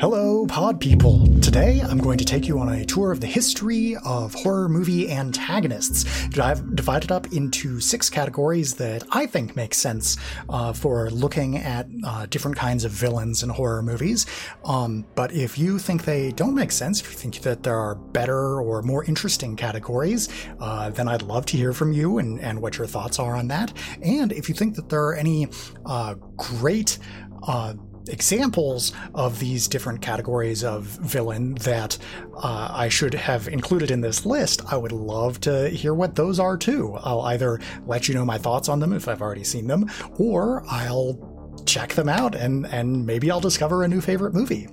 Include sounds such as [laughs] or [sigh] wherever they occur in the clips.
Hello, pod people. Today I'm going to take you on a tour of the history of horror movie antagonists. I've divided up into six categories that I think make sense uh, for looking at uh, different kinds of villains in horror movies. Um, but if you think they don't make sense, if you think that there are better or more interesting categories, uh, then I'd love to hear from you and, and what your thoughts are on that. And if you think that there are any uh, great uh, examples of these different categories of villain that uh, I should have included in this list, I would love to hear what those are too. I'll either let you know my thoughts on them if I've already seen them, or I'll check them out and and maybe I'll discover a new favorite movie.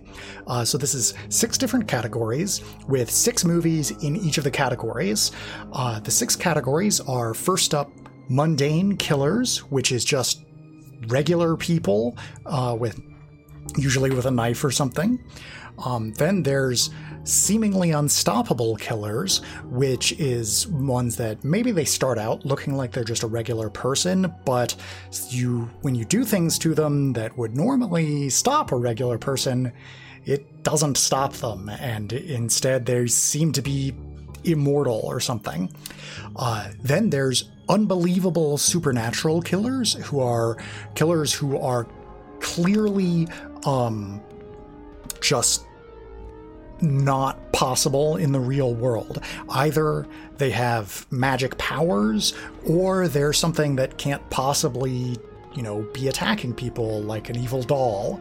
Uh, so this is six different categories with six movies in each of the categories. Uh, the six categories are first up, mundane killers, which is just regular people uh, with usually with a knife or something. Um, then there's seemingly unstoppable killers, which is ones that maybe they start out looking like they're just a regular person, but you when you do things to them that would normally stop a regular person, it doesn't stop them, and instead they seem to be immortal or something. Uh, then there's unbelievable supernatural killers who are killers who are clearly um, just not possible in the real world. Either they have magic powers or they're something that can't possibly, you know, be attacking people like an evil doll.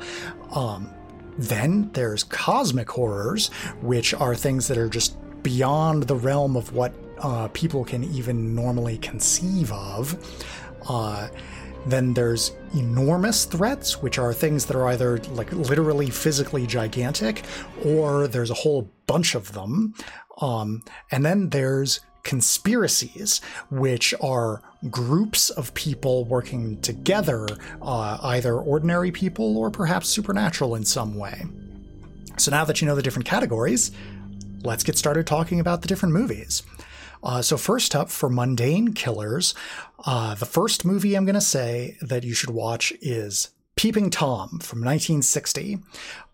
Um, then there's cosmic horrors, which are things that are just beyond the realm of what uh, people can even normally conceive of. Uh, then there's enormous threats, which are things that are either like literally physically gigantic, or there's a whole bunch of them. Um, and then there's conspiracies, which are groups of people working together, uh, either ordinary people or perhaps supernatural in some way. So now that you know the different categories, let's get started talking about the different movies. Uh, so, first up for mundane killers, uh, the first movie I'm going to say that you should watch is Peeping Tom from 1960.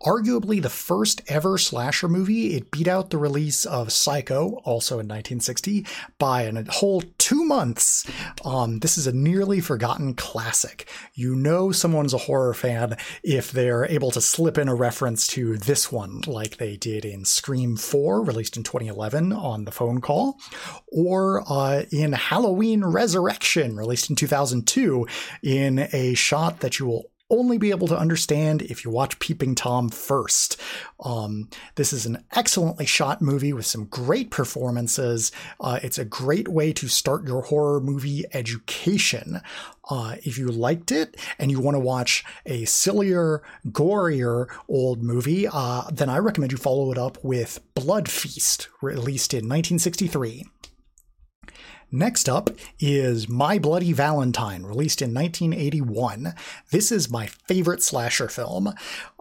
Arguably the first ever slasher movie, it beat out the release of Psycho, also in 1960, by a whole two months. Um, this is a nearly forgotten classic. You know someone's a horror fan if they're able to slip in a reference to this one, like they did in Scream 4, released in 2011 on the phone call, or uh, in Halloween Resurrection, released in 2002, in a shot that you will only be able to understand if you watch Peeping Tom first. Um, this is an excellently shot movie with some great performances. Uh, it's a great way to start your horror movie education. Uh, if you liked it and you want to watch a sillier, gorier old movie, uh, then I recommend you follow it up with Blood Feast, released in 1963. Next up is My Bloody Valentine, released in 1981. This is my favorite slasher film.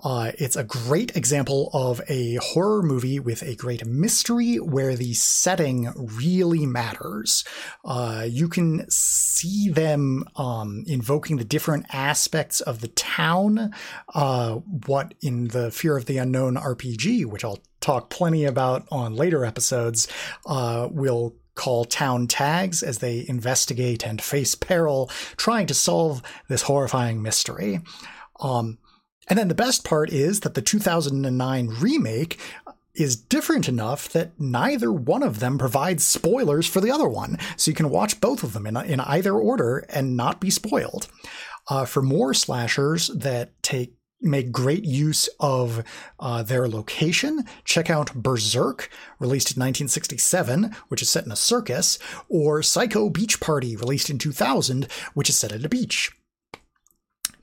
Uh, it's a great example of a horror movie with a great mystery where the setting really matters. Uh, you can see them um, invoking the different aspects of the town, uh, what in the Fear of the Unknown RPG, which I'll talk plenty about on later episodes, uh, will call town tags as they investigate and face peril trying to solve this horrifying mystery. Um, and then the best part is that the 2009 remake is different enough that neither one of them provides spoilers for the other one. So you can watch both of them in, in either order and not be spoiled. Uh, for more slashers that take make great use of uh, their location. Check out Berserk, released in 1967, which is set in a circus, or Psycho Beach Party, released in 2000, which is set at a beach.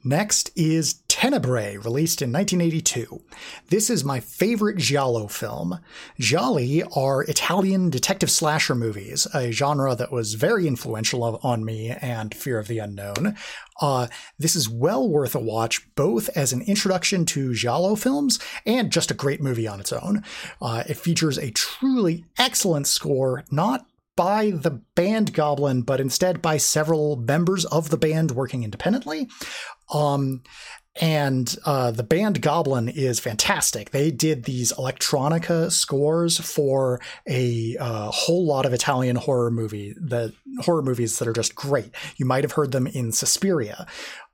Next is Tenebrae, released in 1982. This is my favorite Giallo film. Gialli are Italian detective slasher movies, a genre that was very influential on me and Fear of the Unknown. Uh, this is well worth a watch, both as an introduction to Giallo films and just a great movie on its own. Uh, it features a truly excellent score, not by the band Goblin, but instead by several members of the band working independently. Um, and uh, the band Goblin is fantastic. They did these electronica scores for a uh, whole lot of Italian horror movie, the horror movies that are just great. You might have heard them in Suspiria.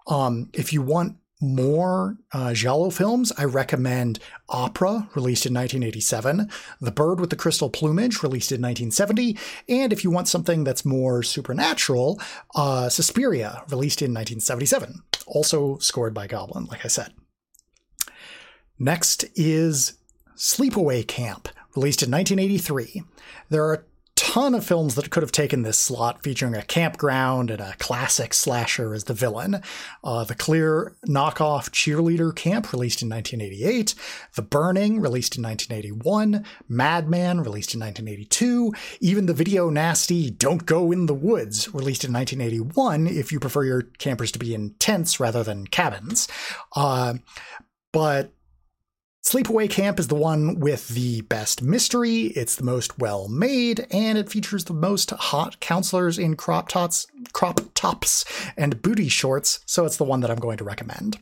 Um, if you want more uh, Giallo films, I recommend Opera, released in 1987, The Bird with the Crystal Plumage, released in 1970, and if you want something that's more supernatural, uh, Suspiria, released in 1977, also scored by Goblin, like I said. Next is Sleepaway Camp, released in 1983. There are ton of films that could have taken this slot, featuring a campground and a classic slasher as the villain. Uh, the Clear knockoff Cheerleader Camp, released in 1988. The Burning, released in 1981. Madman, released in 1982. Even the video nasty Don't Go in the Woods, released in 1981, if you prefer your campers to be in tents rather than cabins. Uh, but Sleepaway Camp is the one with the best mystery, it's the most well made, and it features the most hot counselors in crop tops, crop tops and booty shorts, so it's the one that I'm going to recommend.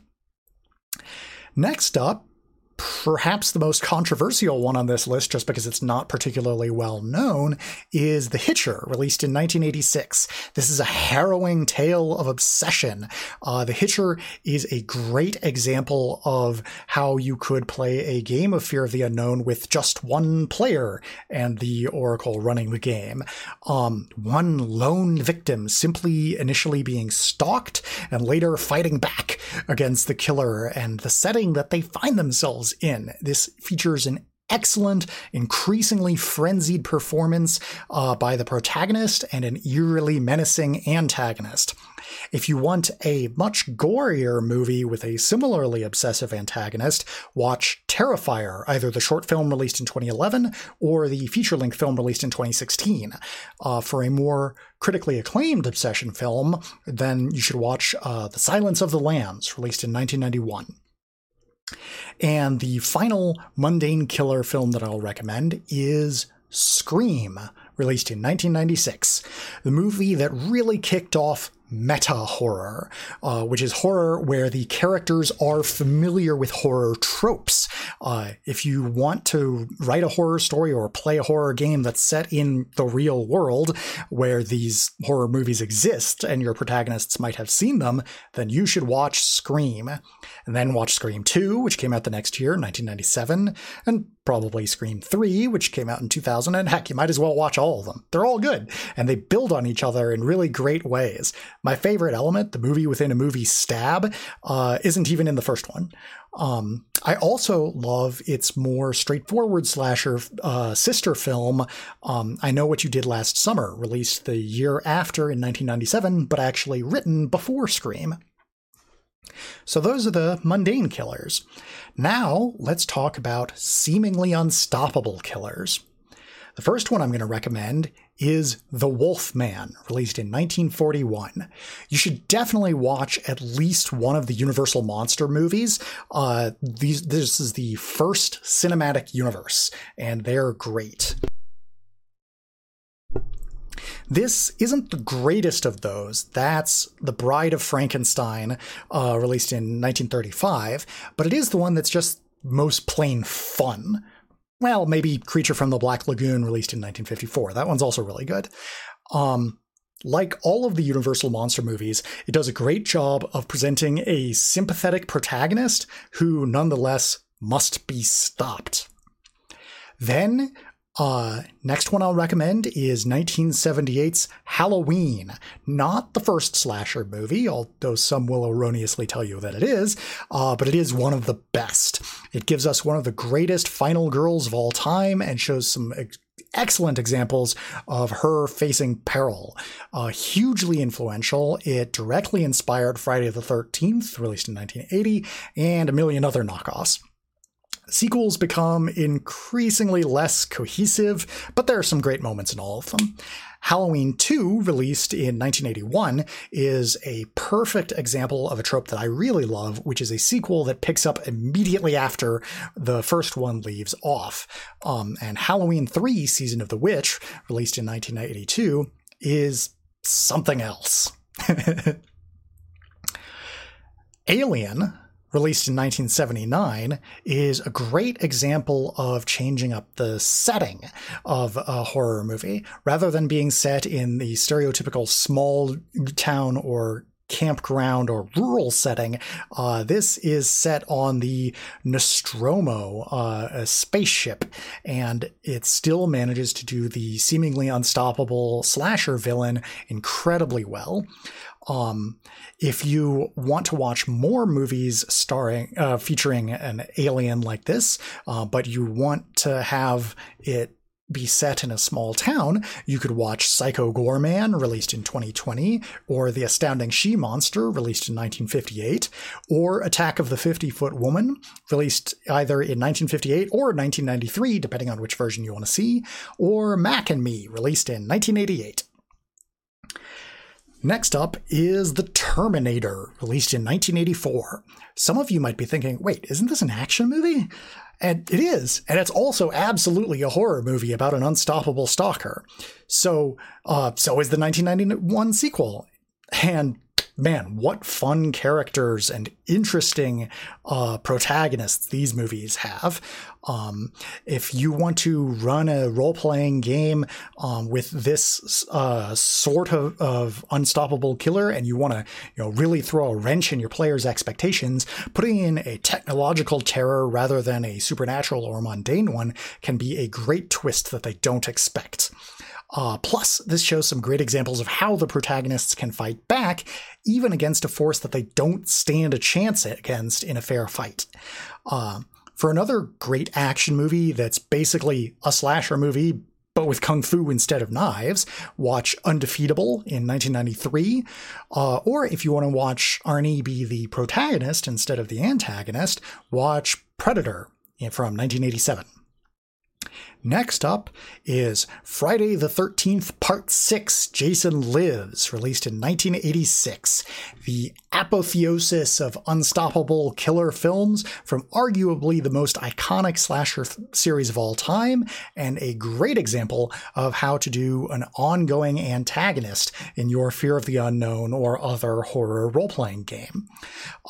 Next up, perhaps the most controversial one on this list, just because it's not particularly well known, is The Hitcher, released in 1986. This is a harrowing tale of obsession. Uh, the Hitcher is a great example of how you could play a game of Fear of the Unknown with just one player and the Oracle running the game. Um, one lone victim simply initially being stalked and later fighting back against the killer and the setting that they find themselves in. This features an excellent, increasingly frenzied performance uh, by the protagonist and an eerily menacing antagonist. If you want a much gorier movie with a similarly obsessive antagonist, watch Terrifier, either the short film released in 2011 or the feature length film released in 2016. Uh, for a more critically acclaimed obsession film, then you should watch uh, The Silence of the Lambs, released in 1991. And the final mundane killer film that I'll recommend is Scream, released in 1996. The movie that really kicked off meta horror, uh, which is horror where the characters are familiar with horror tropes. Uh, if you want to write a horror story or play a horror game that's set in the real world where these horror movies exist and your protagonists might have seen them, then you should watch Scream. And then watch Scream 2, which came out the next year, 1997, and probably Scream 3, which came out in 2000. And heck, you might as well watch all of them. They're all good, and they build on each other in really great ways. My favorite element, the movie within a movie stab, uh, isn't even in the first one. Um, I also love its more straightforward slasher uh, sister film, um, I Know What You Did Last Summer, released the year after in 1997, but actually written before Scream. So those are the mundane killers. Now let's talk about seemingly unstoppable killers. The first one I'm going to recommend is The Wolf Man, released in 1941. You should definitely watch at least one of the Universal Monster movies. Uh, these, this is the first cinematic universe, and they're great. This isn't the greatest of those. That's The Bride of Frankenstein, uh, released in 1935, but it is the one that's just most plain fun. Well, maybe Creature from the Black Lagoon, released in 1954. That one's also really good. Um, like all of the Universal Monster movies, it does a great job of presenting a sympathetic protagonist who nonetheless must be stopped. Then uh, next one I'll recommend is 1978's Halloween. Not the first slasher movie, although some will erroneously tell you that it is, uh, but it is one of the best. It gives us one of the greatest final girls of all time and shows some ex- excellent examples of her facing peril. Uh, hugely influential, it directly inspired Friday the 13th, released in 1980, and a million other knockoffs. Sequels become increasingly less cohesive, but there are some great moments in all of them. Halloween 2, released in 1981, is a perfect example of a trope that I really love, which is a sequel that picks up immediately after the first one leaves off. Um, and Halloween 3, Season of the Witch, released in 1982, is something else. [laughs] Alien, released in 1979, is a great example of changing up the setting of a horror movie. Rather than being set in the stereotypical small town or campground or rural setting. Uh, this is set on the Nostromo, uh, a spaceship, and it still manages to do the seemingly unstoppable slasher villain incredibly well. Um, if you want to watch more movies starring uh, featuring an alien like this, uh, but you want to have it be set in a small town, you could watch Psycho Goreman, released in 2020, or The Astounding She Monster, released in 1958, or Attack of the 50 Foot Woman, released either in 1958 or 1993, depending on which version you want to see, or Mac and Me, released in 1988. Next up is The Terminator, released in 1984. Some of you might be thinking, wait, isn't this an action movie? And it is. And it's also absolutely a horror movie about an unstoppable stalker. So, uh, so is the 1991 sequel. And man, what fun characters and interesting uh, protagonists these movies have. Um, if you want to run a role playing game um, with this uh, sort of, of unstoppable killer, and you want to you know really throw a wrench in your players' expectations, putting in a technological terror rather than a supernatural or mundane one can be a great twist that they don't expect. Uh, plus, this shows some great examples of how the protagonists can fight back, even against a force that they don't stand a chance against in a fair fight. Uh, for another great action movie that's basically a slasher movie, but with kung fu instead of knives, watch Undefeatable in 1993. Uh, or if you want to watch Arnie be the protagonist instead of the antagonist, watch Predator from 1987. Next up is Friday the 13th, Part 6 Jason Lives, released in 1986. The apotheosis of unstoppable killer films from arguably the most iconic slasher series of all time, and a great example of how to do an ongoing antagonist in your Fear of the Unknown or other horror role playing game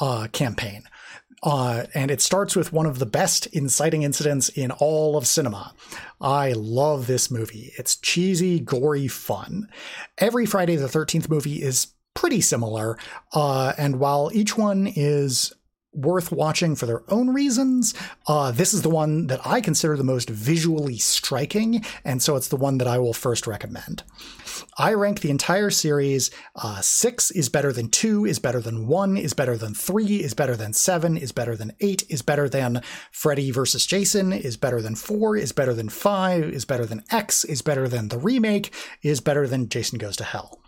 uh, campaign. Uh, and it starts with one of the best inciting incidents in all of cinema. I love this movie. It's cheesy, gory fun. Every Friday the 13th movie is pretty similar. Uh, and while each one is worth watching for their own reasons. Uh, this is the one that I consider the most visually striking, and so it's the one that I will first recommend. I rank the entire series uh, six is better than two, is better than one, is better than three, is better than seven, is better than eight, is better than Freddy versus Jason, is better than four, is better than five, is better than X, is better than the remake, is better than Jason Goes to Hell.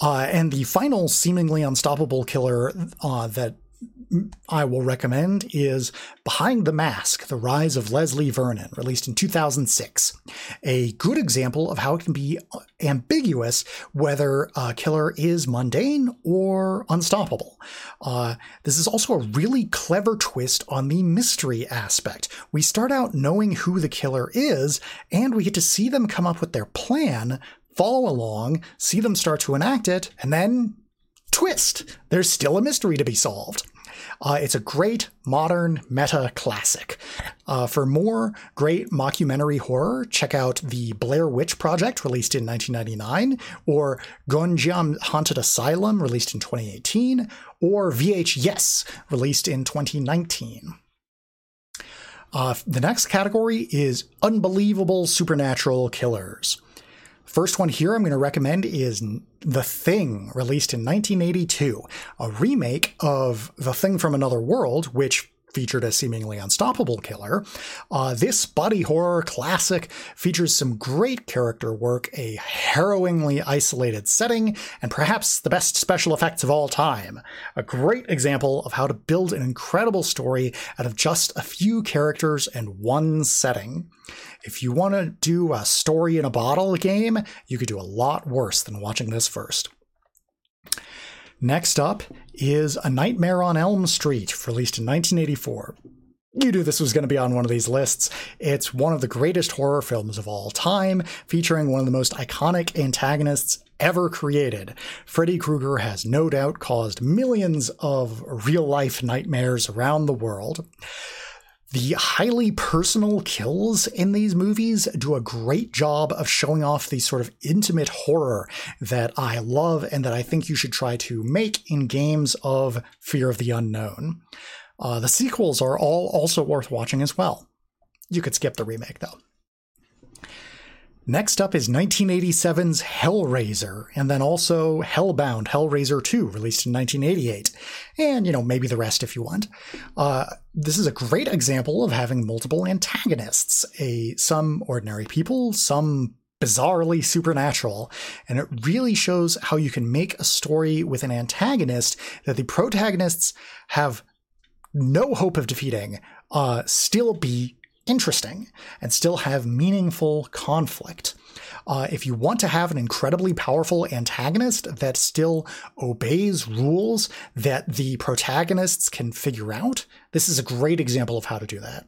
Uh, and the final seemingly unstoppable killer uh, that I will recommend is Behind the Mask The Rise of Leslie Vernon, released in 2006. A good example of how it can be ambiguous whether a killer is mundane or unstoppable. Uh, this is also a really clever twist on the mystery aspect. We start out knowing who the killer is, and we get to see them come up with their plan, follow along, see them start to enact it, and then twist! There's still a mystery to be solved. Uh, it's a great modern meta classic. Uh, for more great mockumentary horror, check out the Blair Witch Project, released in 1999, or Gonjiam Haunted Asylum, released in 2018, or VHYes, released in 2019. Uh, the next category is Unbelievable Supernatural Killers. First one here I'm going to recommend is The Thing, released in 1982, a remake of The Thing from Another World, which featured a seemingly unstoppable killer. Uh, this body horror classic features some great character work, a harrowingly isolated setting, and perhaps the best special effects of all time. A great example of how to build an incredible story out of just a few characters and one setting. If you want to do a story in a bottle game, you could do a lot worse than watching this first. Next up is A Nightmare on Elm Street, released in 1984. you knew this was going to be on one of these lists. It's one of the greatest horror films of all time, featuring one of the most iconic antagonists ever created. Freddy Krueger has no doubt caused millions of real life nightmares around the world. The highly personal kills in these movies do a great job of showing off the sort of intimate horror that I love and that I think you should try to make in games of Fear of the Unknown. Uh, the sequels are all also worth watching as well. You could skip the remake though. Next up is 1987's Hellraiser, and then also Hellbound, Hellraiser 2, released in 1988. And, you know, maybe the rest if you want. Uh, this is a great example of having multiple antagonists, a some ordinary people, some bizarrely supernatural, and it really shows how you can make a story with an antagonist that the protagonists have no hope of defeating, uh, still be interesting and still have meaningful conflict. Uh, if you want to have an incredibly powerful antagonist that still obeys rules that the protagonists can figure out, this is a great example of how to do that.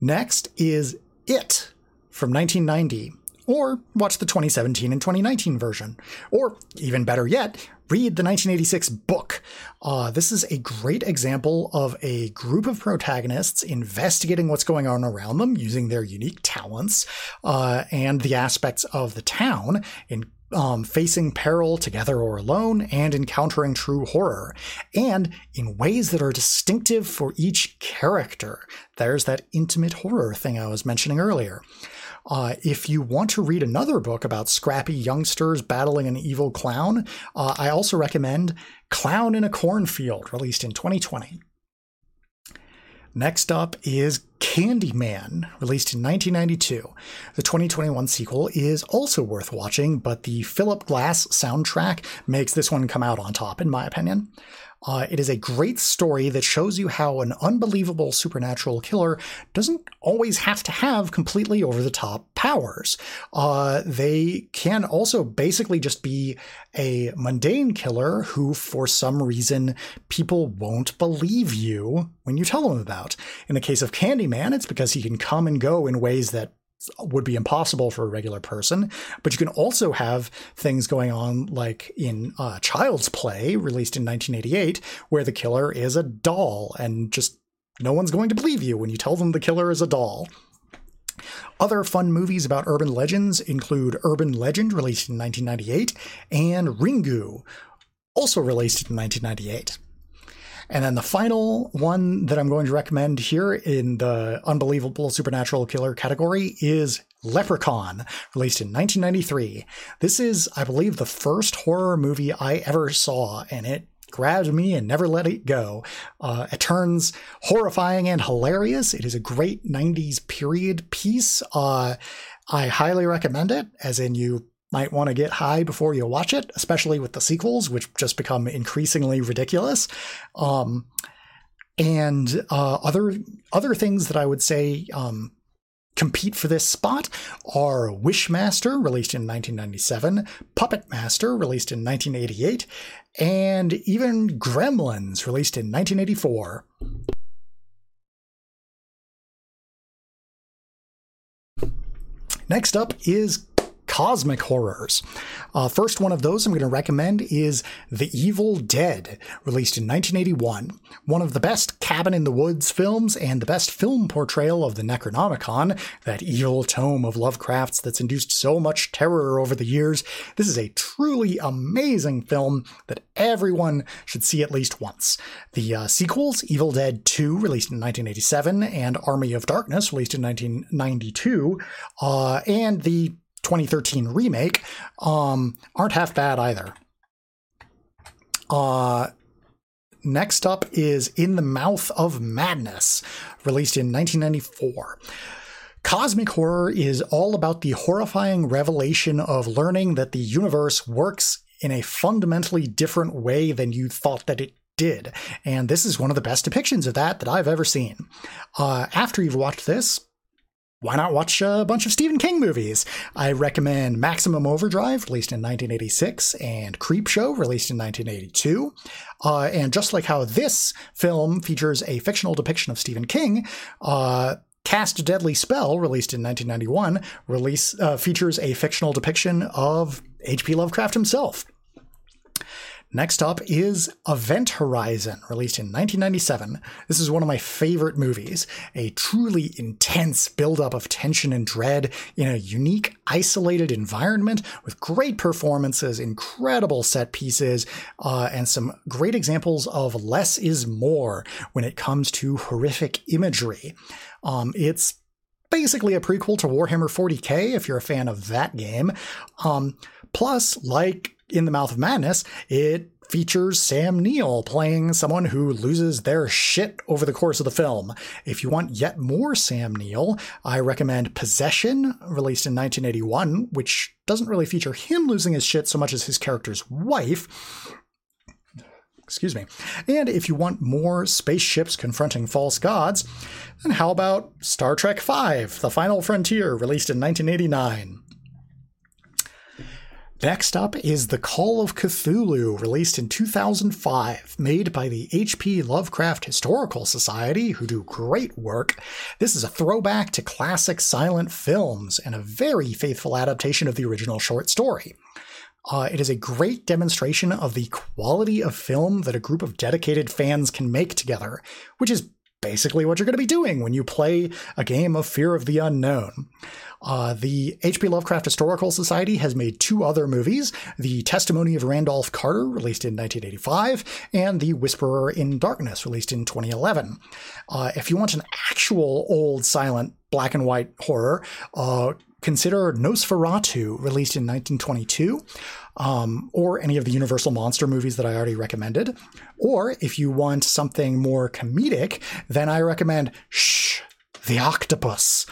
Next is It from 1990 or watch the 2017 and 2019 version. Or even better yet, read the 1986 book. Uh, this is a great example of a group of protagonists investigating what's going on around them using their unique talents uh, and the aspects of the town in um, facing peril together or alone and encountering true horror, and in ways that are distinctive for each character. There's that intimate horror thing I was mentioning earlier. Uh, if you want to read another book about scrappy youngsters battling an evil clown, uh, I also recommend Clown in a Cornfield, released in 2020. Next up is Candyman, released in 1992. The 2021 sequel is also worth watching, but the Philip Glass soundtrack makes this one come out on top, in my opinion. Uh, it is a great story that shows you how an unbelievable supernatural killer doesn't always have to have completely over the top powers. Uh, they can also basically just be a mundane killer who, for some reason, people won't believe you when you tell them about. In the case of Candyman, it's because he can come and go in ways that would be impossible for a regular person. But you can also have things going on like in uh, Child's Play, released in 1988, where the killer is a doll and just no one's going to believe you when you tell them the killer is a doll. Other fun movies about urban legends include Urban Legend, released in 1998, and Ringu, also released in 1998. And then the final one that I'm going to recommend here in the unbelievable supernatural killer category is Leprechaun, released in 1993. This is, I believe, the first horror movie I ever saw, and it grabbed me and never let it go. Uh, it turns horrifying and hilarious. It is a great 90s period piece. Uh, I highly recommend it, as in you might want to get high before you watch it, especially with the sequels, which just become increasingly ridiculous. Um, and uh, other other things that I would say um, compete for this spot are Wishmaster, released in 1997, Puppet Master, released in 1988, and even Gremlins, released in 1984. Next up is cosmic horrors. Uh, first one of those I'm going to recommend is The Evil Dead, released in 1981. One of the best cabin in the woods films and the best film portrayal of the Necronomicon, that evil tome of Lovecraft's that's induced so much terror over the years. This is a truly amazing film that everyone should see at least once. The uh, sequels, Evil Dead 2, released in 1987, and Army of Darkness, released in 1992, uh, and the 2013 remake um, aren't half bad either. Uh, next up is In the Mouth of Madness, released in 1994. Cosmic horror is all about the horrifying revelation of learning that the universe works in a fundamentally different way than you thought that it did. And this is one of the best depictions of that that I've ever seen. Uh, after you've watched this, why not watch a bunch of Stephen King movies? I recommend Maximum Overdrive, released in 1986, and Creepshow, released in 1982. Uh, and just like how this film features a fictional depiction of Stephen King, uh, Cast Deadly Spell, released in 1991, release uh, features a fictional depiction of H.P. Lovecraft himself. Next up is Event Horizon, released in 1997. This is one of my favorite movies. A truly intense buildup of tension and dread in a unique, isolated environment with great performances, incredible set pieces, uh, and some great examples of less is more when it comes to horrific imagery. Um, it's basically a prequel to Warhammer 40k if you're a fan of that game. Um, plus, like in the Mouth of Madness, it features Sam Neill playing someone who loses their shit over the course of the film. If you want yet more Sam Neill, I recommend Possession, released in 1981, which doesn't really feature him losing his shit so much as his character's wife. Excuse me. And if you want more spaceships confronting false gods, then how about Star Trek V, The Final Frontier, released in 1989? Next up is The Call of Cthulhu, released in 2005, made by the H.P. Lovecraft Historical Society, who do great work. This is a throwback to classic silent films and a very faithful adaptation of the original short story. Uh, it is a great demonstration of the quality of film that a group of dedicated fans can make together, which is basically what you're going to be doing when you play a game of Fear of the Unknown. Uh, the H.P. Lovecraft Historical Society has made two other movies The Testimony of Randolph Carter, released in 1985, and The Whisperer in Darkness, released in 2011. Uh, if you want an actual old silent black and white horror, uh, consider Nosferatu, released in 1922. Um, or any of the Universal Monster movies that I already recommended. Or if you want something more comedic, then I recommend Shh, the Octopus,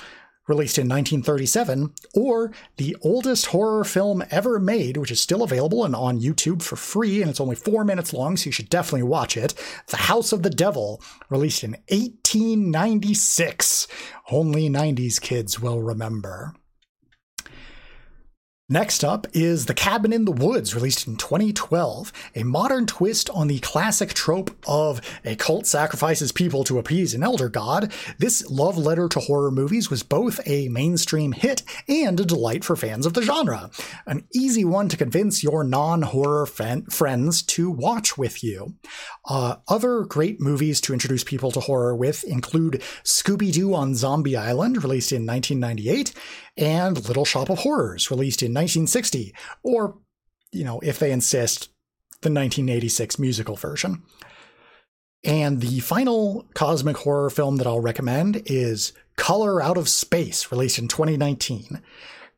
released in 1937, or the oldest horror film ever made, which is still available and on YouTube for free, and it's only four minutes long, so you should definitely watch it. The House of the Devil, released in 1896. Only 90s kids will remember. Next up is The Cabin in the Woods, released in 2012, a modern twist on the classic trope of a cult sacrifices people to appease an elder god. This love letter to horror movies was both a mainstream hit and a delight for fans of the genre. An easy one to convince your non horror friends to watch with you. Uh, other great movies to introduce people to horror with include Scooby Doo on Zombie Island, released in 1998, and Little Shop of Horrors, released in 1960, or, you know, if they insist, the 1986 musical version. And the final cosmic horror film that I'll recommend is Color Out of Space, released in 2019.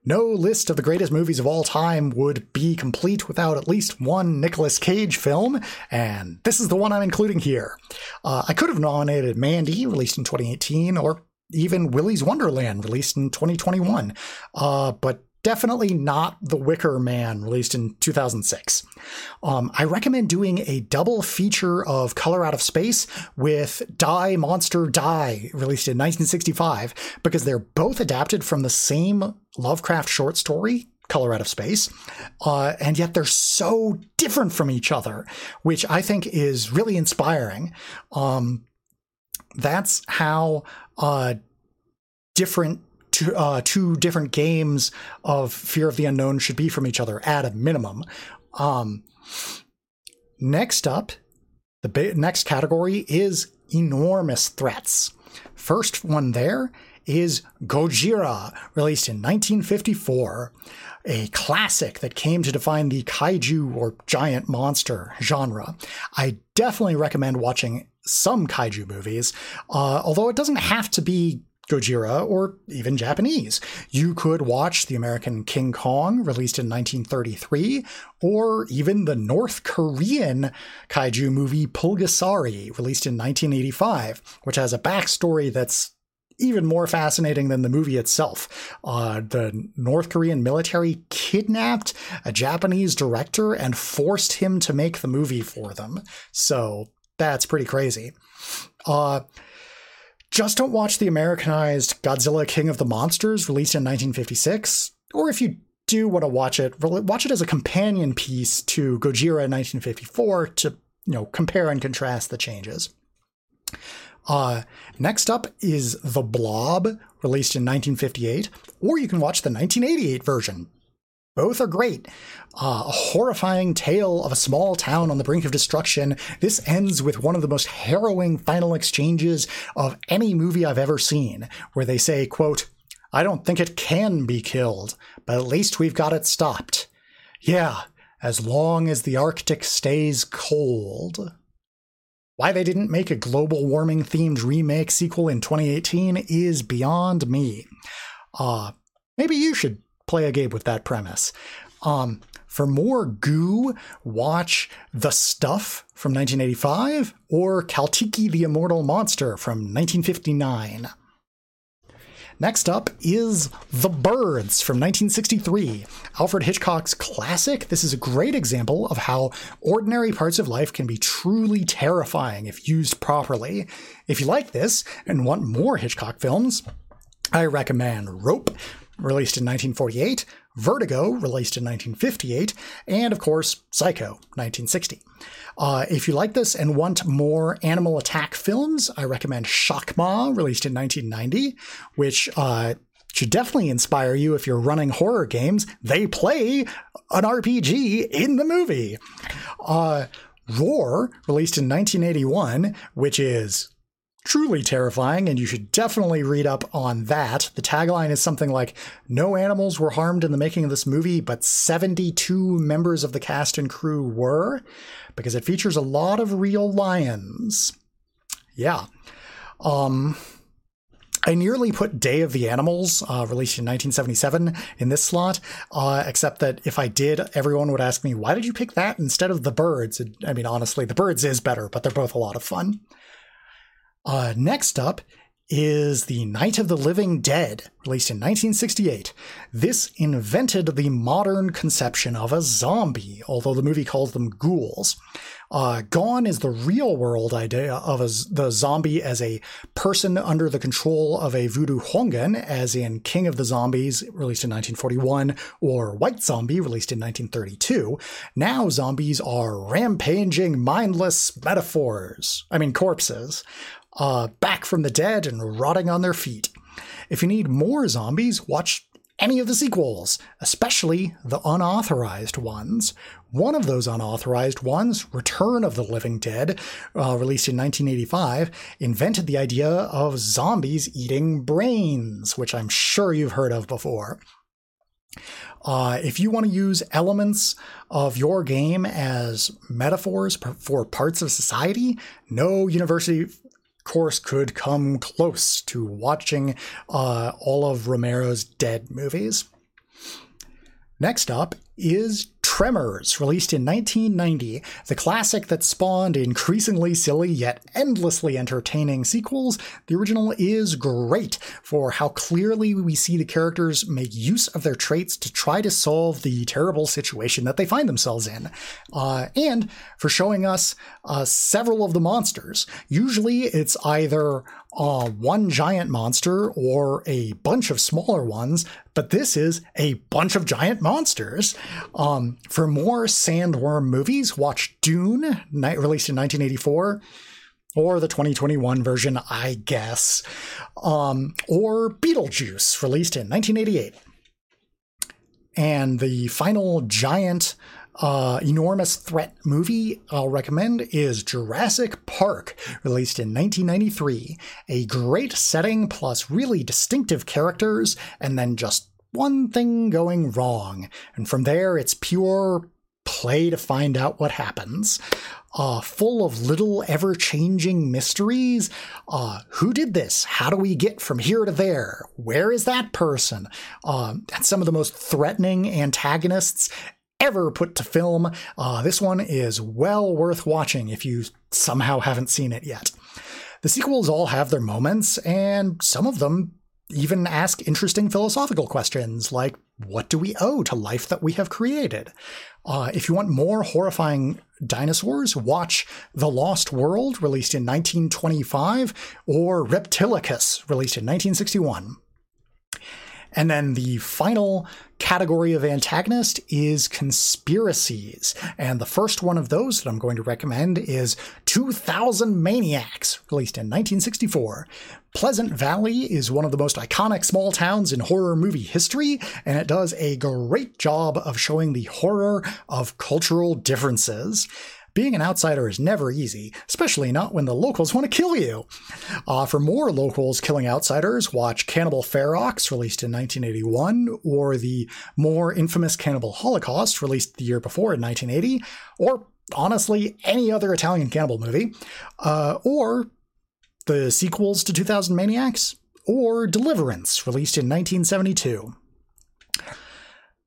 No list of the greatest movies of all time would be complete without at least one Nicolas Cage film, and this is the one I'm including here. Uh, I could have nominated Mandy, released in 2018, or even Willy's Wonderland, released in 2021. Uh, but definitely not The Wicker Man, released in 2006. Um, I recommend doing a double feature of Color Out of Space with Die Monster Die, released in 1965, because they're both adapted from the same Lovecraft short story. Color Out of Space, uh, and yet they're so different from each other, which I think is really inspiring. Um, that's how uh, different two, uh, two different games of Fear of the Unknown should be from each other at a minimum. Um, next up, the ba- next category is enormous threats. First one there is Gojira, released in 1954, a classic that came to define the kaiju or giant monster genre. I definitely recommend watching some kaiju movies, uh, although it doesn't have to be Gojira or even Japanese. You could watch the American King Kong, released in 1933, or even the North Korean kaiju movie Pulgasari, released in 1985, which has a backstory that's even more fascinating than the movie itself. Uh, the North Korean military kidnapped a Japanese director and forced him to make the movie for them. So that's pretty crazy. Uh, just don't watch the Americanized Godzilla King of the Monsters released in 1956. Or if you do want to watch it, watch it as a companion piece to Gojira in 1954 to you know compare and contrast the changes. Uh, next up is The Blob, released in 1958, or you can watch the 1988 version. Both are great. Uh, a horrifying tale of a small town on the brink of destruction. This ends with one of the most harrowing final exchanges of any movie I've ever seen, where they say, quote, I don't think it can be killed, but at least we've got it stopped. Yeah, as long as the Arctic stays cold. Why they didn't make a global warming themed remake sequel in 2018 is beyond me. Uh, maybe you should play a game with that premise. Um, for more goo, watch The Stuff from 1985 or Caltiki the Immortal Monster from 1959. Next up is The Birds from 1963, Alfred Hitchcock's classic. This is a great example of how ordinary parts of life can be truly terrifying if used properly. If you like this and want more Hitchcock films, I recommend Rope, released in 1948, Vertigo, released in 1958, and of course, Psycho, 1960. Uh, if you like this and want more animal attack films, I recommend Shakma, released in 1990, which uh, should definitely inspire you if you're running horror games. They play an RPG in the movie. Uh, Roar, released in 1981, which is truly terrifying, and you should definitely read up on that. The tagline is something like No animals were harmed in the making of this movie, but 72 members of the cast and crew were because it features a lot of real lions. Yeah. Um, I nearly put Day of the Animals, uh, released in 1977, in this slot, uh, except that if I did, everyone would ask me, why did you pick that instead of The Birds? I mean, honestly, The Birds is better, but they're both a lot of fun. Uh, next up is The Night of the Living Dead, released in 1968. This invented the modern conception of a zombie, although the movie calls them ghouls. Uh, Gone is the real world idea of a, the zombie as a person under the control of a voodoo houngan, as in King of the Zombies, released in 1941, or White Zombie, released in 1932. Now zombies are rampaging, mindless metaphors. I mean, corpses uh, back from the dead and rotting on their feet. If you need more zombies, watch any of the sequels, especially the unauthorized ones. One of those unauthorized ones, Return of the Living Dead, uh, released in 1985, invented the idea of zombies eating brains, which I'm sure you've heard of before. Uh, if you want to use elements of your game as metaphors for parts of society, no university course, could come close to watching uh, all of Romero's Dead movies. Next up is Tremors, released in 1990, the classic that spawned increasingly silly yet endlessly entertaining sequels. The original is great for how clearly we see the characters make use of their traits to try to solve the terrible situation that they find themselves in, uh, and for showing us uh, several of the monsters. Usually it's either uh, one giant monster or a bunch of smaller ones, but this is a bunch of giant monsters. Um, for more sandworm movies, watch Dune, released in 1984 or the 2021 version, I guess, um, or Beetlejuice, released in 1988. And the final giant uh, enormous threat movie I'll recommend is Jurassic Park, released in 1993. A great setting plus really distinctive characters, and then just one thing going wrong. And from there, it's pure play to find out what happens. Uh, full of little ever changing mysteries. Uh, who did this? How do we get from here to there? Where is that person? Uh, some of the most threatening antagonists ever put to film. Uh, this one is well worth watching if you somehow haven't seen it yet. The sequels all have their moments, and some of them even ask interesting philosophical questions like what do we owe to life that we have created? Uh, if you want more horrifying dinosaurs, watch The Lost World, released in 1925, or Reptilicus, released in 1961. And then the final category of antagonist is conspiracies. And the first one of those that I'm going to recommend is 2000 Maniacs, released in 1964. Pleasant Valley is one of the most iconic small towns in horror movie history, and it does a great job of showing the horror of cultural differences. Being an outsider is never easy, especially not when the locals want to kill you. Uh, for more locals killing outsiders, watch Cannibal Ferox, released in 1981, or the more infamous Cannibal Holocaust, released the year before in 1980, or honestly, any other Italian cannibal movie, uh, or the sequels to 2000 Maniacs, or Deliverance, released in 1972.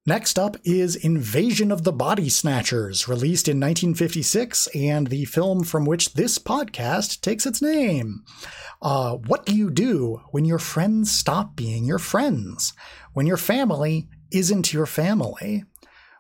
Next up is Invasion of the Body Snatchers, released in 1956, and the film from which this podcast takes its name. Uh, what do you do when your friends stop being your friends? When your family isn't your family?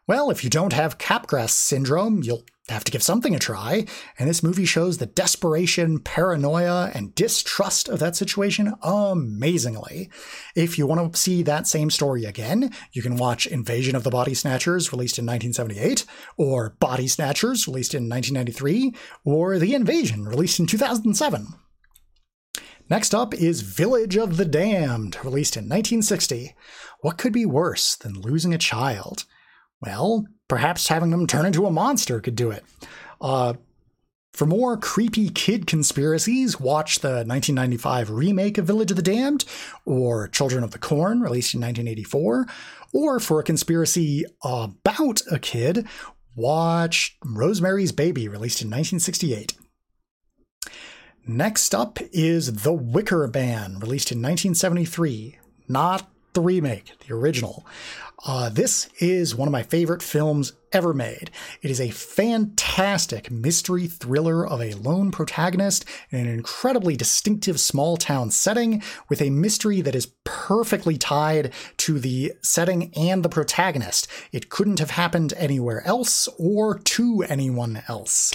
Well, if you don't have Capgras syndrome, you'll have to give something a try. And this movie shows the desperation, paranoia, and distrust of that situation amazingly. If you want to see that same story again, you can watch Invasion of the Body Snatchers, released in 1978, or Body Snatchers, released in 1993, or The Invasion, released in 2007. Next up is Village of the Damned, released in 1960. What could be worse than losing a child? Well, perhaps having them turn into a monster could do it. Uh, for more creepy kid conspiracies, watch the 1995 remake of Village of the Damned or Children of the Corn, released in 1984. Or for a conspiracy about a kid, watch Rosemary's Baby, released in 1968. Next up is The Wicker Man, released in 1973. Not the remake, the original. Uh, this is one of my favorite films ever made. It is a fantastic mystery thriller of a lone protagonist in an incredibly distinctive small town setting with a mystery that is perfectly tied to the setting and the protagonist. It couldn't have happened anywhere else or to anyone else.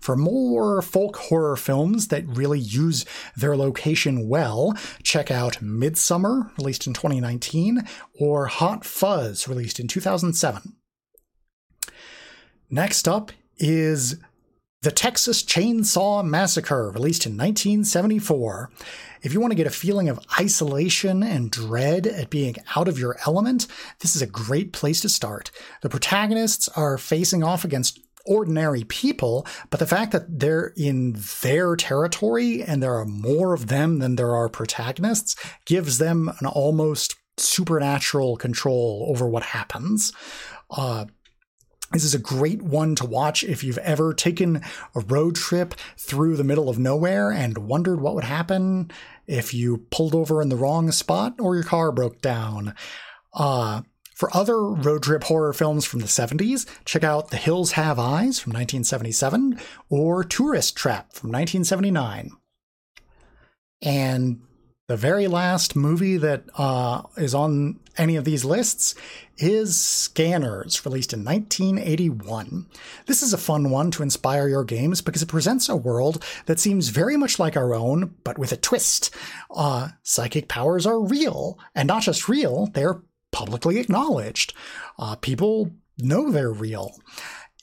For more folk horror films that really use their location well, check out Midsommar, released in 2019, or Hot Fuzz, released in 2007. Next up is The Texas Chainsaw Massacre, released in 1974. If you want to get a feeling of isolation and dread at being out of your element, this is a great place to start. The protagonists are facing off against ordinary people, but the fact that they're in their territory and there are more of them than there are protagonists gives them an almost supernatural control over what happens. Uh, this is a great one to watch if you've ever taken a road trip through the middle of nowhere and wondered what would happen if you pulled over in the wrong spot or your car broke down. Uh, for other road trip horror films from the 70s, check out The Hills Have Eyes from 1977 or Tourist Trap from 1979. And the very last movie that uh, is on any of these lists is Scanners, released in 1981. This is a fun one to inspire your games because it presents a world that seems very much like our own, but with a twist. Uh, psychic powers are real, and not just real, they're publicly acknowledged. Uh, people know they're real.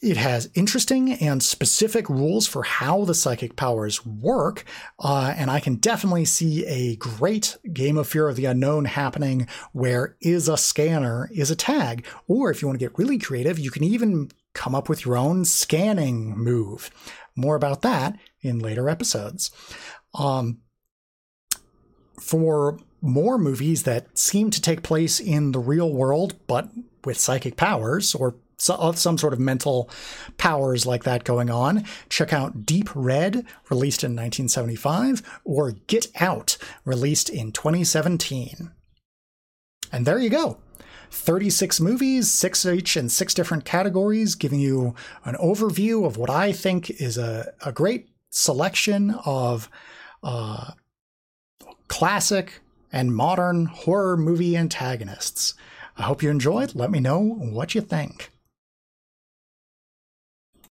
It has interesting and specific rules for how the psychic powers work, uh, and I can definitely see a great game of Fear of the Unknown happening where is a scanner is a tag. Or if you want to get really creative, you can even come up with your own scanning move. More about that in later episodes. Um, for more movies that seem to take place in the real world, but with psychic powers or some sort of mental powers like that going on, check out Deep Red, released in 1975, or Get Out, released in 2017. And there you go. 36 movies, six each in six different categories, giving you an overview of what I think is a, a great selection of uh, classic and modern horror movie antagonists. I hope you enjoyed. Let me know what you think.